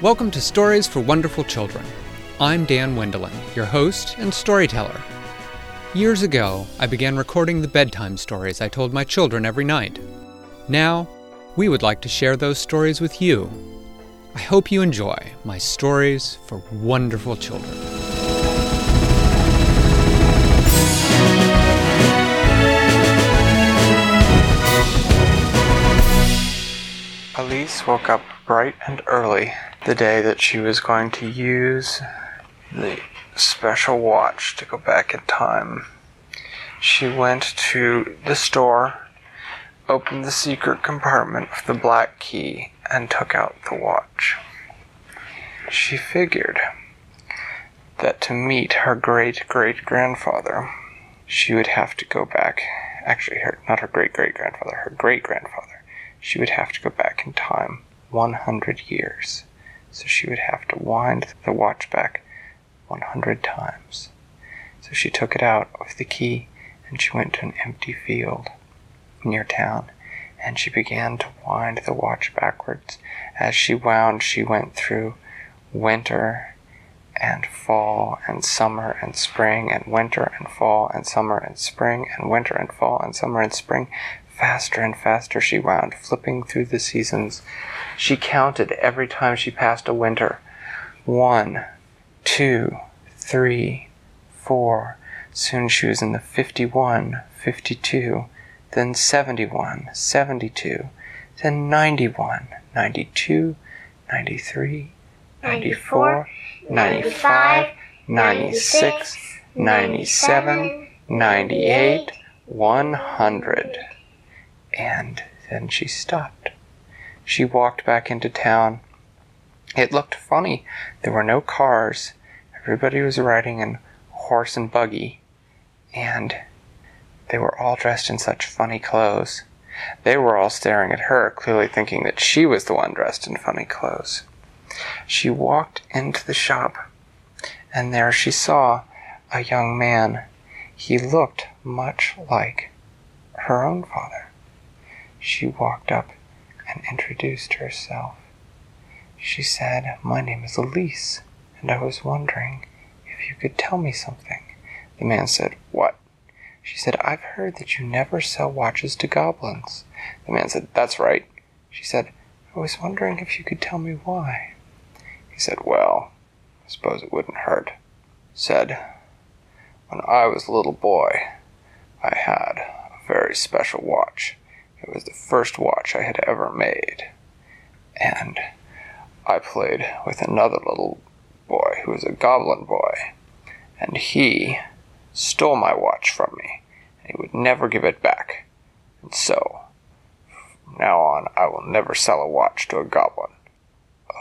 Welcome to Stories for Wonderful Children. I'm Dan Wendelin, your host and storyteller. Years ago, I began recording the bedtime stories I told my children every night. Now, we would like to share those stories with you. I hope you enjoy my stories for wonderful children. Elise woke up bright and early the day that she was going to use the special watch to go back in time. She went to the store, opened the secret compartment with the black key, and took out the watch. She figured that to meet her great great grandfather, she would have to go back. Actually, her, not her great great grandfather, her great grandfather. She would have to go back in time 100 years. So she would have to wind the watch back 100 times. So she took it out with the key and she went to an empty field near town and she began to wind the watch backwards. As she wound, she went through winter and fall and summer and spring and winter and fall and summer and spring and winter and fall and summer and spring. Faster and faster she wound, flipping through the seasons. She counted every time she passed a winter. One, two, three, four. Soon she was in the 51, 52, then 71, 72, then 91, 92, 93, 94, 95, 96, 97, 98, 100. And then she stopped. She walked back into town. It looked funny. There were no cars. Everybody was riding in horse and buggy. And they were all dressed in such funny clothes. They were all staring at her, clearly thinking that she was the one dressed in funny clothes. She walked into the shop, and there she saw a young man. He looked much like her own father. She walked up and introduced herself. She said, My name is Elise, and I was wondering if you could tell me something. The man said, What? She said, I've heard that you never sell watches to goblins. The man said, That's right. She said, I was wondering if you could tell me why. He said, Well, I suppose it wouldn't hurt. Said, When I was a little boy, I had a very special watch. It was the first watch I had ever made. And I played with another little boy who was a goblin boy, and he stole my watch from me, and he would never give it back. And so, from now on, I will never sell a watch to a goblin.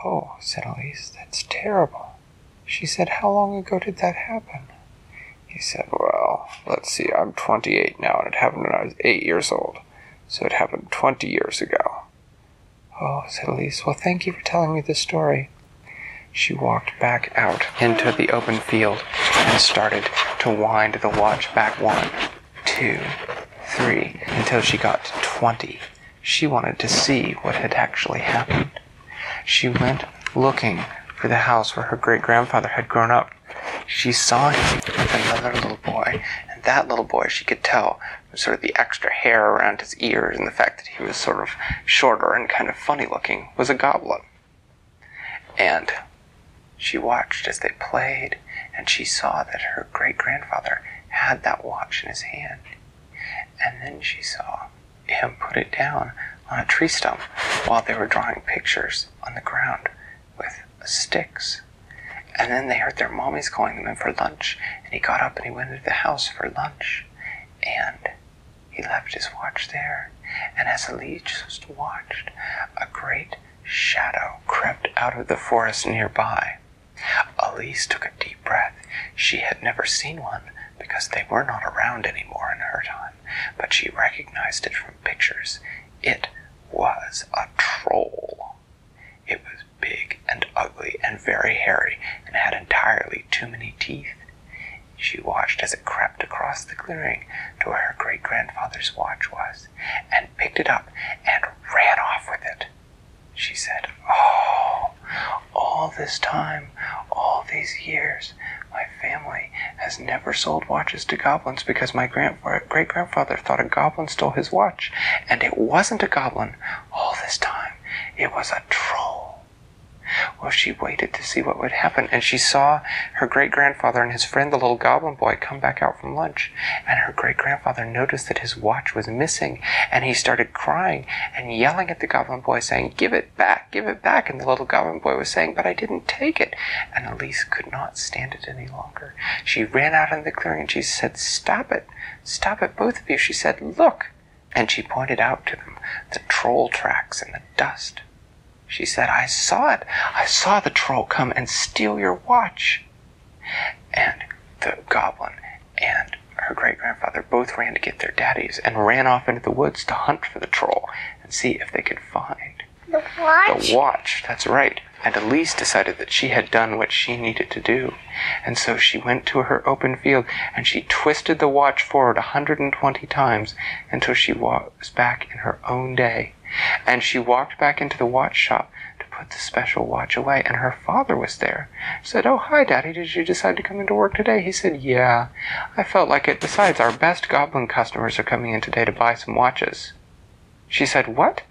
Oh, said Elise, that's terrible. She said, How long ago did that happen? He said, Well, let's see, I'm 28 now, and it happened when I was 8 years old, so it happened 20 years ago. Oh, said Elise, well, thank you for telling me this story. She walked back out into the open field and started to wind the watch back one, two, three, until she got to 20. She wanted to see what had actually happened. She went looking for the house where her great grandfather had grown up. She saw him with another little boy, and that little boy, she could tell, sort of the extra hair around his ears and the fact that he was sort of shorter and kind of funny looking, was a goblin. And she watched as they played, and she saw that her great grandfather had that watch in his hand. And then she saw him put it down on a tree stump while they were drawing pictures on the ground with sticks. And then they heard their mommies calling them in for lunch, and he got up and he went into the house for lunch. And he left his watch there. And as Elise just watched, a great shadow crept out of the forest nearby. Elise took a deep breath. She had never seen one because they were not around anymore in her time, but she recognized it from pictures. It was a troll. It was big and ugly and very hairy and had entirely too many teeth. She watched as it crept across the clearing to where her great grandfather's watch was, and picked it up and ran off with it. She said, Oh, all this time, all these years, my family has never sold watches to goblins because my great grandfather thought a goblin stole his watch. And it wasn't a goblin all this time, it was a troll. Well, she waited to see what would happen, and she saw her great grandfather and his friend, the little goblin boy, come back out from lunch. And her great grandfather noticed that his watch was missing, and he started crying and yelling at the goblin boy, saying, Give it back, give it back. And the little goblin boy was saying, But I didn't take it. And Elise could not stand it any longer. She ran out in the clearing and she said, Stop it, stop it, both of you. She said, Look. And she pointed out to them the troll tracks in the dust. She said, I saw it. I saw the troll come and steal your watch. And the goblin and her great grandfather both ran to get their daddies and ran off into the woods to hunt for the troll and see if they could find the watch. The watch, that's right. And Elise decided that she had done what she needed to do. And so she went to her open field and she twisted the watch forward a 120 times until she was back in her own day. And she walked back into the watch shop to put the special watch away, and her father was there. Said, Oh, hi, Daddy, did you decide to come into work today? He said, Yeah, I felt like it. Besides, our best goblin customers are coming in today to buy some watches. She said, What?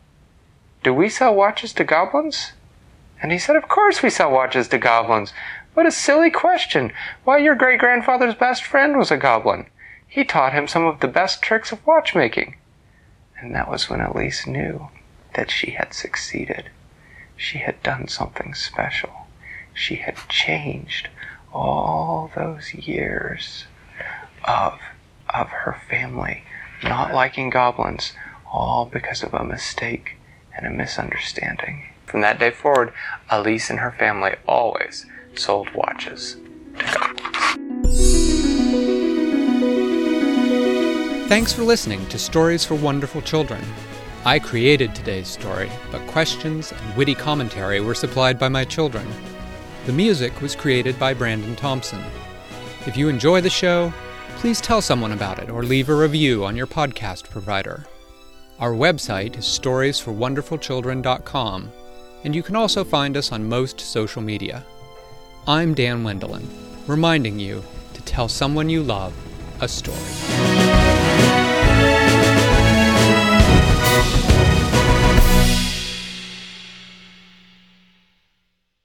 Do we sell watches to goblins? And he said, Of course we sell watches to goblins. What a silly question. Why, your great grandfather's best friend was a goblin. He taught him some of the best tricks of watchmaking. And that was when Elise knew that she had succeeded. She had done something special. She had changed all those years of, of her family not liking goblins, all because of a mistake and a misunderstanding. From that day forward, Elise and her family always sold watches to goblins. Thanks for listening to Stories for Wonderful Children. I created today's story, but questions and witty commentary were supplied by my children. The music was created by Brandon Thompson. If you enjoy the show, please tell someone about it or leave a review on your podcast provider. Our website is storiesforwonderfulchildren.com, and you can also find us on most social media. I'm Dan Wendelin, reminding you to tell someone you love a story.